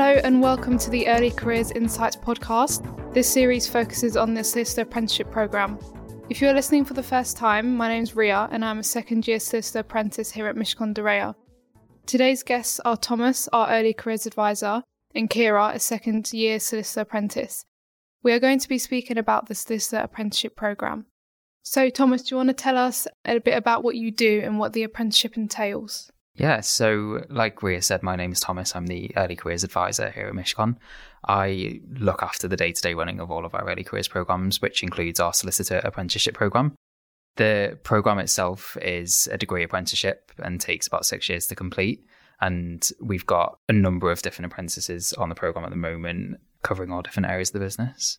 Hello and welcome to the Early Careers Insights podcast. This series focuses on the Solicitor Apprenticeship Programme. If you're listening for the first time, my name's Ruya and I'm a second year solicitor apprentice here at Mishcon de Reya. Today's guests are Thomas, our Early Careers Advisor, and Kira, a second year solicitor apprentice. We are going to be speaking about the Solicitor Apprenticeship Programme. So, Thomas, do you want to tell us a bit about what you do and what the apprenticeship entails? Yeah, so like Ruya said, my name is Thomas. I'm the early careers advisor here at Mishcon. I look after the day to day running of all of our early careers programs, which includes our solicitor apprenticeship program. The program itself is a degree apprenticeship and takes about six years to complete. And we've got a number of different apprentices on the program at the moment, covering all different areas of the business.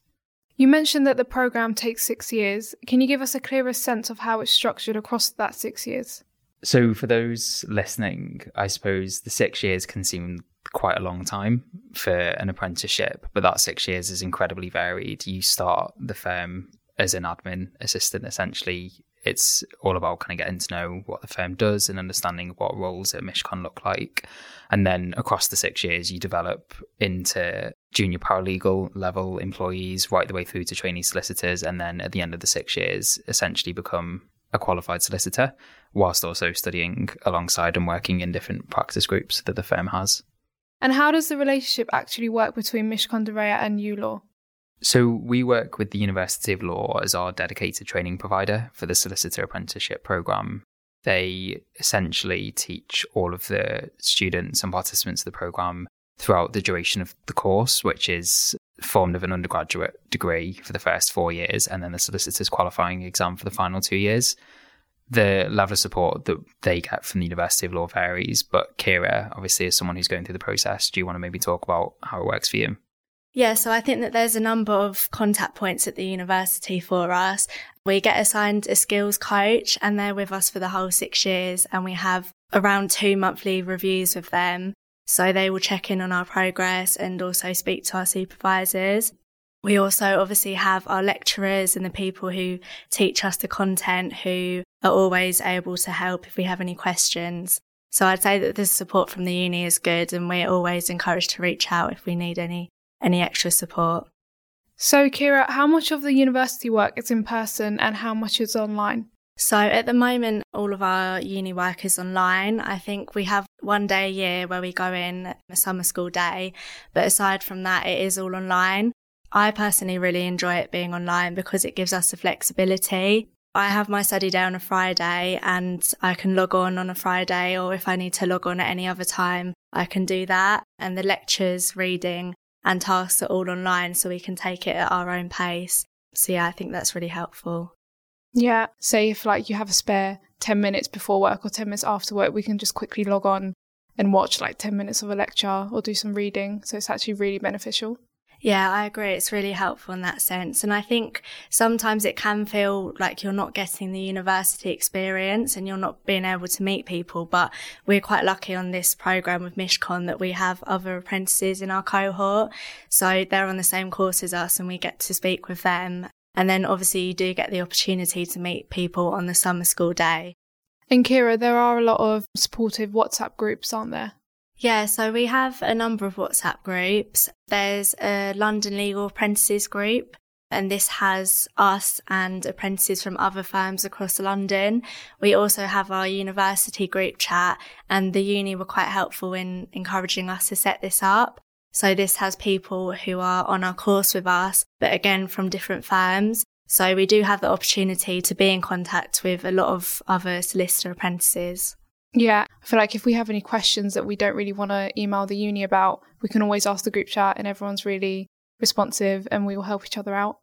You mentioned that the program takes six years. Can you give us a clearer sense of how it's structured across that six years? So, for those listening, I suppose the six years can seem quite a long time for an apprenticeship, but that six years is incredibly varied. You start the firm as an admin assistant, essentially. It's all about kind of getting to know what the firm does and understanding what roles at Mishcon look like. And then across the six years, you develop into junior paralegal level employees right the way through to trainee solicitors. And then at the end of the six years, essentially become a qualified solicitor whilst also studying alongside and working in different practice groups that the firm has. And how does the relationship actually work between Mishcon de Reya and ULaw? So we work with the University of Law as our dedicated training provider for the solicitor apprenticeship program. They essentially teach all of the students and participants of the program throughout the duration of the course, which is formed of an undergraduate degree for the first four years and then the solicitor's qualifying exam for the final two years the level of support that they get from the University of Law varies. But Kira, obviously, as someone who's going through the process, do you want to maybe talk about how it works for you? Yeah, so I think that there's a number of contact points at the university for us. We get assigned a skills coach and they're with us for the whole six years and we have around two monthly reviews with them. So they will check in on our progress and also speak to our supervisors. We also obviously have our lecturers and the people who teach us the content who are always able to help if we have any questions. So I'd say that the support from the uni is good and we're always encouraged to reach out if we need any any extra support. So Kira, how much of the university work is in person and how much is online? So at the moment, all of our uni work is online. I think we have one day a year where we go in a summer school day, but aside from that, it is all online. I personally really enjoy it being online because it gives us the flexibility. I have my study day on a Friday and I can log on on a Friday, or if I need to log on at any other time, I can do that. And the lectures, reading, and tasks are all online, so we can take it at our own pace. So, yeah, I think that's really helpful. Yeah, So, if like you have a spare 10 minutes before work or 10 minutes after work, we can just quickly log on and watch like 10 minutes of a lecture or do some reading. So, it's actually really beneficial. Yeah, I agree. It's really helpful in that sense. And I think sometimes it can feel like you're not getting the university experience and you're not being able to meet people. But we're quite lucky on this program with Mishcon that we have other apprentices in our cohort. So they're on the same course as us and we get to speak with them. And then obviously you do get the opportunity to meet people on the summer school day. And Kira, there are a lot of supportive WhatsApp groups, aren't there? Yeah, so we have a number of WhatsApp groups. There's a London Legal Apprentices group, and this has us and apprentices from other firms across London. We also have our university group chat, and the uni were quite helpful in encouraging us to set this up. So this has people who are on our course with us, but again from different firms. So we do have the opportunity to be in contact with a lot of other solicitor apprentices. Yeah, I feel like if we have any questions that we don't really want to email the uni about, we can always ask the group chat and everyone's really responsive and we will help each other out.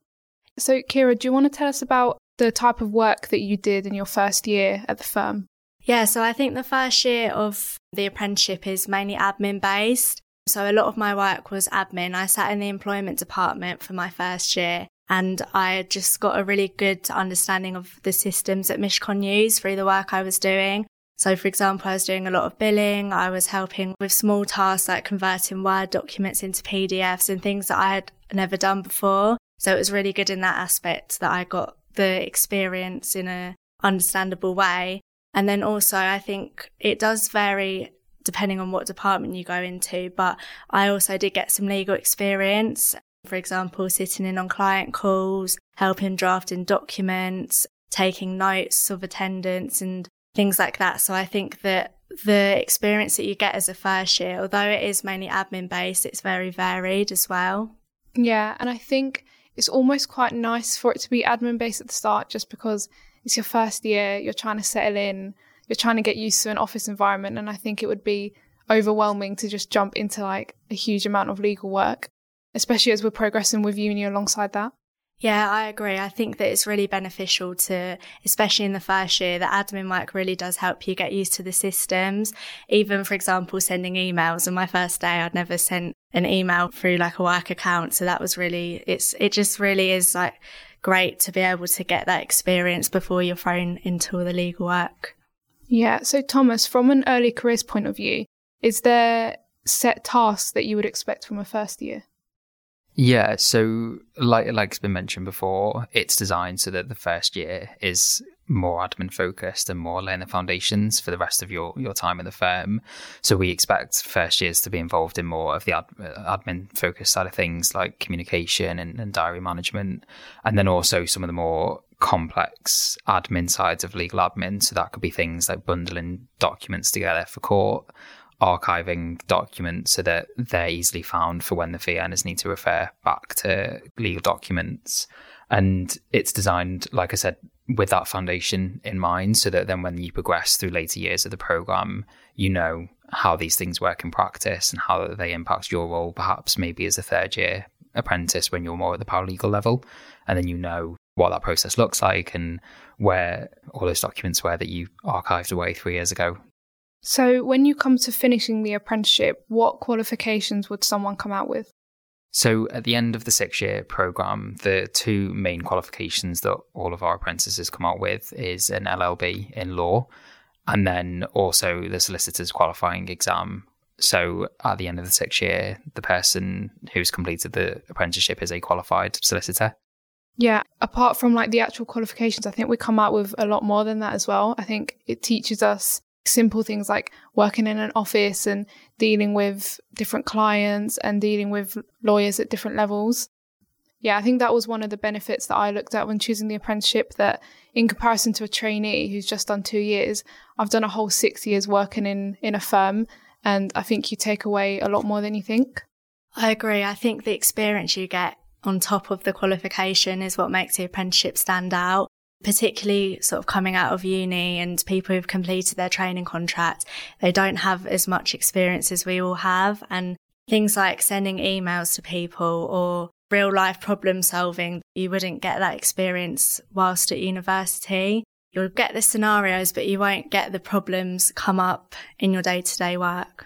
So, Kira, do you want to tell us about the type of work that you did in your first year at the firm? Yeah, so I think the first year of the apprenticeship is mainly admin based. So a lot of my work was admin. I sat in the employment department for my first year and I just got a really good understanding of the systems that Mishcon use through the work I was doing. So, for example, I was doing a lot of billing. I was helping with small tasks like converting Word documents into PDFs and things that I had never done before. So it was really good in that aspect that I got the experience in a understandable way. And then also, I think it does vary depending on what department you go into. But I also did get some legal experience. For example, sitting in on client calls, helping drafting documents, taking notes of attendance and things like that. So I think that the experience that you get as a first year, although it is mainly admin based, it's very varied as well. Yeah, and I think it's almost quite nice for it to be admin based at the start just because it's your first year, you're trying to settle in, you're trying to get used to an office environment. And I think it would be overwhelming to just jump into like a huge amount of legal work, especially as we're progressing with uni alongside that. Yeah, I agree. I think that it's really beneficial to, especially in the first year, that admin work really does help you get used to the systems. Even, for example, sending emails. On my first day, I'd never sent an email through like a work account. So that was really, it's, it just really is like great to be able to get that experience before you're thrown into all the legal work. Yeah. So, Thomas, from an early careers point of view, is there set tasks that you would expect from a first year? Yeah, so like like's been mentioned before, it's designed so that the first year is more admin focused and more laying the foundations for the rest of your your time in the firm. So we expect first years to be involved in more of the ad, uh, admin focused side of things like communication and, and diary management, and then also some of the more complex admin sides of legal admin. So that could be things like bundling documents together for court archiving documents so that they're easily found for when the fee earners need to refer back to legal documents. And it's designed, like I said, with that foundation in mind, so that then when you progress through later years of the program, you know how these things work in practice and how they impact your role, perhaps maybe as a third year apprentice when you're more at the paralegal level. And then you know what that process looks like and where all those documents were that you archived away three years ago so, when you come to finishing the apprenticeship, what qualifications would someone come out with? So, at the end of the six year program, the two main qualifications that all of our apprentices come out with is an LLB in law and then also the solicitor's qualifying exam. So, at the end of the six year, the person who's completed the apprenticeship is a qualified solicitor. Yeah, apart from like the actual qualifications, I think we come out with a lot more than that as well. I think it teaches us simple things like working in an office and dealing with different clients and dealing with lawyers at different levels. Yeah, I think that was one of the benefits that I looked at when choosing the apprenticeship. That in comparison to a trainee who's just done two years, I've done a whole six years working in, in a firm. And I think you take away a lot more than you think. I agree. I think the experience you get on top of the qualification is what makes the apprenticeship stand out particularly sort of coming out of uni and people who've completed their training contract, they don't have as much experience as we all have. And things like sending emails to people or real life problem solving, you wouldn't get that experience whilst at university. You'll get the scenarios, but you won't get the problems come up in your day to day work.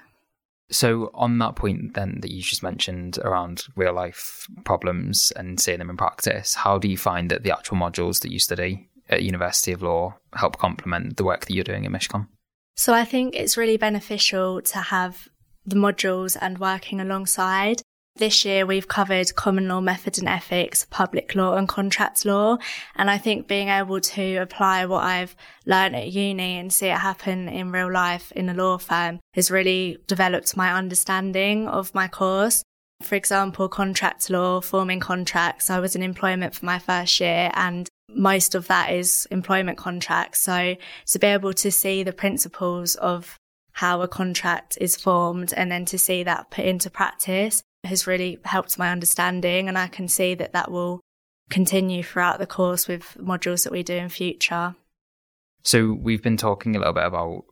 So, on that point, then that you just mentioned around real life problems and seeing them in practice, how do you find that the actual modules that you study at University of Law help complement the work that you're doing at Mishcon? So, I think it's really beneficial to have the modules and working alongside. This year we've covered common law method and ethics, public law and contract law. And I think being able to apply what I've learned at uni and see it happen in real life in a law firm has really developed my understanding of my course. For example, contract law, forming contracts. I was in employment for my first year and most of that is employment contracts. So to be able to see the principles of how a contract is formed and then to see that put into practice has really helped my understanding. And I can see that that will continue throughout the course with modules that we do in future. So we've been talking a little bit about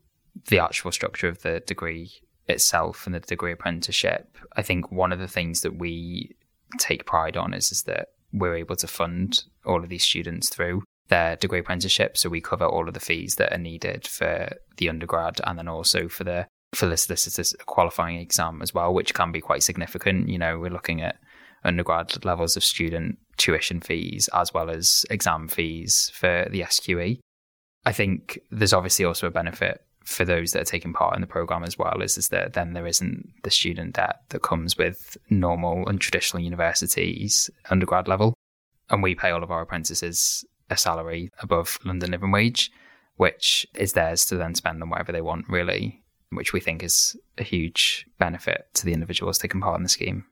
the actual structure of the degree itself and the degree apprenticeship. I think one of the things that we take pride on is, is that we're able to fund all of these students through their degree apprenticeship. So we cover all of the fees that are needed for the undergrad and then also for the for the solicitor's a qualifying exam as well, which can be quite significant. You know, we're looking at undergrad levels of student tuition fees as well as exam fees for the SQE. I think there's obviously also a benefit for those that are taking part in the program as well is, is that then there isn't the student debt that comes with normal and traditional universities undergrad level. And we pay all of our apprentices a salary above London living wage, which is theirs to then spend on whatever they want, really which we think is a huge benefit to the individuals taking part in the scheme.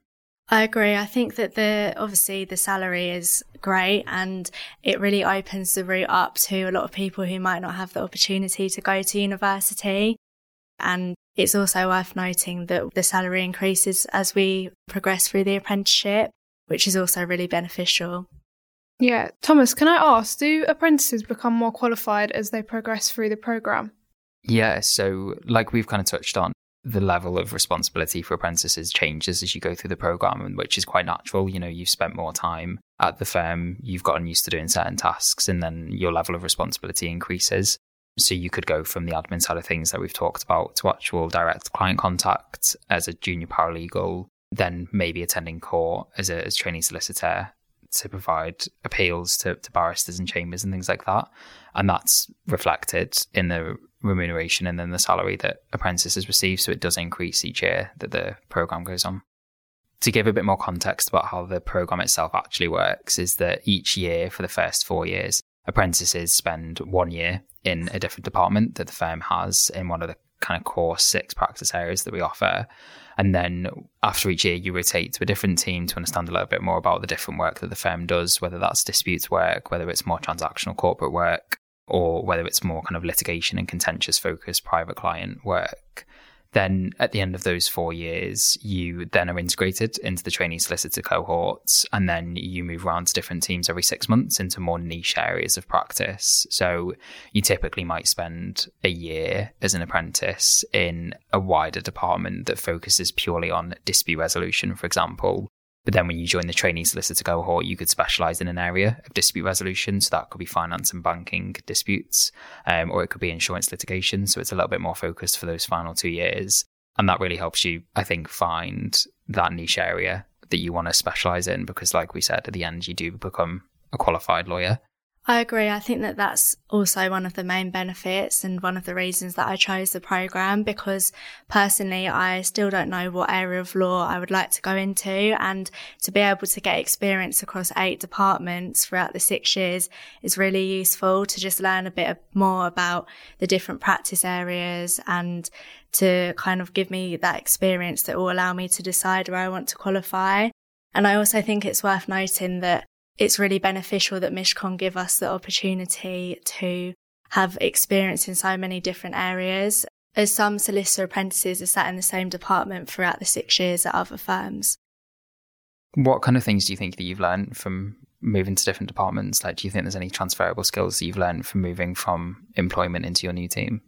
I agree. I think that the obviously the salary is great and it really opens the route up to a lot of people who might not have the opportunity to go to university. And it's also worth noting that the salary increases as we progress through the apprenticeship, which is also really beneficial. Yeah. Thomas, can I ask, do apprentices become more qualified as they progress through the programme? Yeah. So, like we've kind of touched on, the level of responsibility for apprentices changes as you go through the program, which is quite natural. You know, you've spent more time at the firm, you've gotten used to doing certain tasks, and then your level of responsibility increases. So you could go from the admin side of things that we've talked about to actual direct client contact as a junior paralegal, then maybe attending court as a as trainee solicitor to provide appeals to, to barristers and chambers and things like that. And that's reflected in the remuneration and then the salary that apprentices receive. So it does increase each year that the program goes on. To give a bit more context about how the program itself actually works, is that each year for the first four years, apprentices spend one year in a different department that the firm has in one of the kind of core six practice areas that we offer. And then after each year, you rotate to a different team to understand a little bit more about the different work that the firm does, whether that's disputes work, whether it's more transactional corporate work, or whether it's more kind of litigation and contentious focused private client work. Then at the end of those four years, you then are integrated into the trainee solicitor cohorts, and then you move around to different teams every six months into more niche areas of practice. So you typically might spend a year as an apprentice in a wider department that focuses purely on dispute resolution, for example, but then when you join the trainee solicitor cohort, you could specialize in an area of dispute resolution. So that could be finance and banking disputes, um, or it could be insurance litigation. So it's a little bit more focused for those final two years. And that really helps you, I think, find that niche area that you want to specialize in because, like we said, at the end, you do become a qualified lawyer. I agree. I think that that's also one of the main benefits and one of the reasons that I chose the program because personally, I still don't know what area of law I would like to go into and to be able to get experience across eight departments throughout the six years is really useful to just learn a bit more about the different practice areas and to kind of give me that experience that will allow me to decide where I want to qualify. And I also think it's worth noting that it's really beneficial that Mishcon give us the opportunity to have experience in so many different areas, as some solicitor apprentices are sat in the same department throughout the six years at other firms. What kind of things do you think that you've learned from moving to different departments? Like, do you think there's any transferable skills that you've learned from moving from employment into your new team?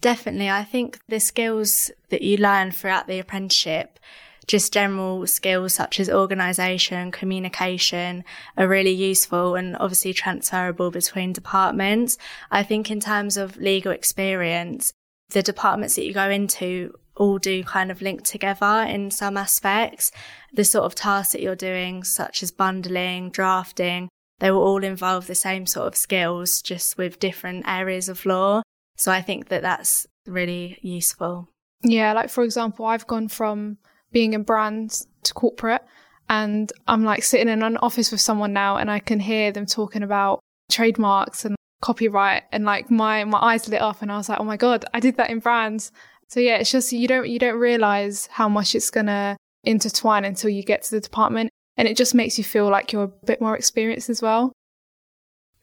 Definitely. I think the skills that you learn throughout the apprenticeship just general skills such as organisation, communication are really useful and obviously transferable between departments. I think in terms of legal experience, the departments that you go into all do kind of link together in some aspects. The sort of tasks that you're doing, such as bundling, drafting, they will all involve the same sort of skills, just with different areas of law. So I think that that's really useful. Yeah, like for example, I've gone from being in brands to corporate. And I'm like sitting in an office with someone now and I can hear them talking about trademarks and copyright and like my my eyes lit up and I was like, oh my God, I did that in brands. So yeah, it's just you don't you don't realize how much it's gonna intertwine until you get to the department. And it just makes you feel like you're a bit more experienced as well.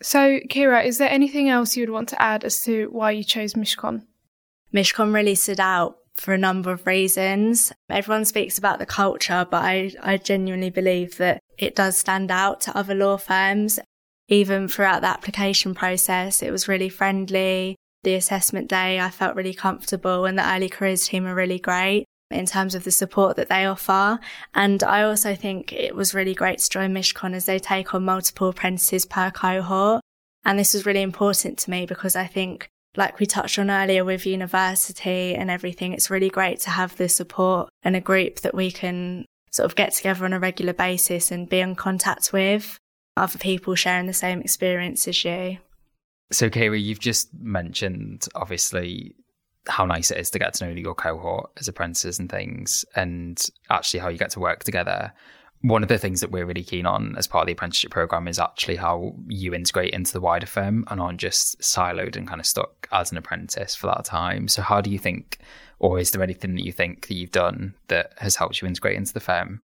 So, Kira, is there anything else you would want to add as to why you chose Mishcon? Mishcon really stood out for a number of reasons. Everyone speaks about the culture, but I, I genuinely believe that it does stand out to other law firms. Even throughout the application process, it was really friendly. The assessment day, I felt really comfortable and the early careers team are really great in terms of the support that they offer. And I also think it was really great to join Mishcon as they take on multiple apprentices per cohort. And this was really important to me because I think like we touched on earlier with university and everything, it's really great to have the support and a group that we can sort of get together on a regular basis and be in contact with other people sharing the same experience as you. So, Kira, you've just mentioned obviously how nice it is to get to know your cohort as apprentices and things, and actually how you get to work together. One of the things that we're really keen on as part of the apprenticeship program is actually how you integrate into the wider firm and aren't just siloed and kind of stuck as an apprentice for that time. So, how do you think, or is there anything that you think that you've done that has helped you integrate into the firm?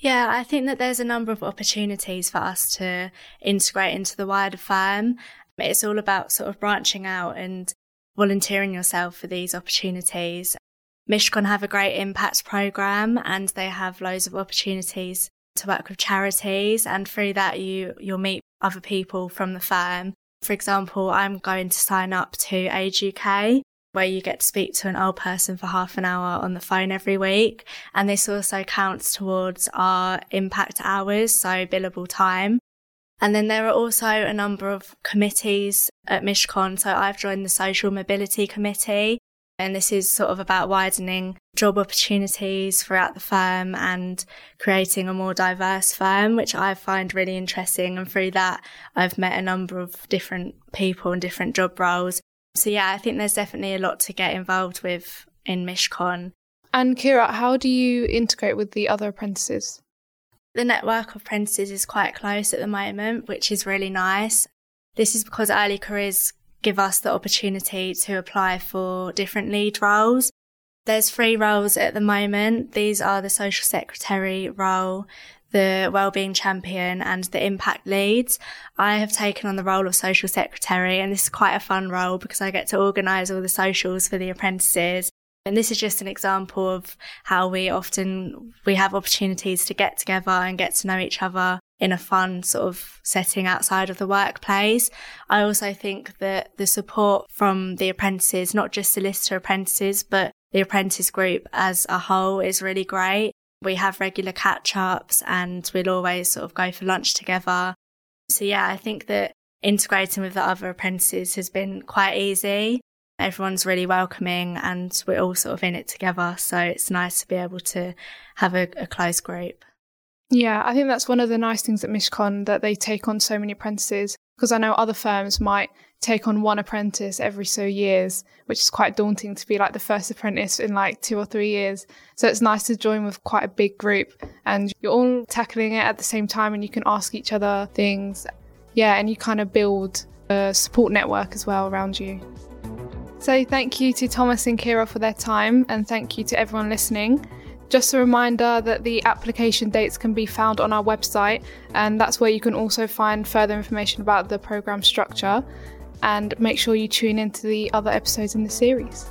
Yeah, I think that there's a number of opportunities for us to integrate into the wider firm. It's all about sort of branching out and volunteering yourself for these opportunities Mishcon have a great impact program and they have loads of opportunities to work with charities. And through that, you, you'll meet other people from the firm. For example, I'm going to sign up to Age UK, where you get to speak to an old person for half an hour on the phone every week. And this also counts towards our impact hours, so billable time. And then there are also a number of committees at Mishcon. So I've joined the Social Mobility Committee, and this is sort of about widening job opportunities throughout the firm and creating a more diverse firm, which I find really interesting. And through that, I've met a number of different people and different job roles. So yeah, I think there's definitely a lot to get involved with in Mishcon. And Kira, how do you integrate with the other apprentices? The network of apprentices is quite close at the moment, which is really nice. This is because early careers give us the opportunity to apply for different lead roles. There's three roles at the moment. These are the social secretary role, the wellbeing champion and the impact leads. I have taken on the role of social secretary and this is quite a fun role because I get to organise all the socials for the apprentices. And this is just an example of how we often, we have opportunities to get together and get to know each other in a fun sort of setting outside of the workplace. I also think that the support from the apprentices, not just solicitor apprentices, but the apprentice group as a whole is really great. We have regular catch ups and we'll always sort of go for lunch together. So yeah, I think that integrating with the other apprentices has been quite easy. Everyone's really welcoming and we're all sort of in it together. So it's nice to be able to have a, a close group. Yeah, I think that's one of the nice things at Mishcon that they take on so many apprentices because I know other firms might take on one apprentice every so years, which is quite daunting to be like the first apprentice in like two or three years. So it's nice to join with quite a big group and you're all tackling it at the same time and you can ask each other things. Yeah, and you kind of build a support network as well around you. So thank you to Thomas and Kira for their time and thank you to everyone listening. Just a reminder that the application dates can be found on our website, and that's where you can also find further information about the program structure. And make sure you tune into the other episodes in the series.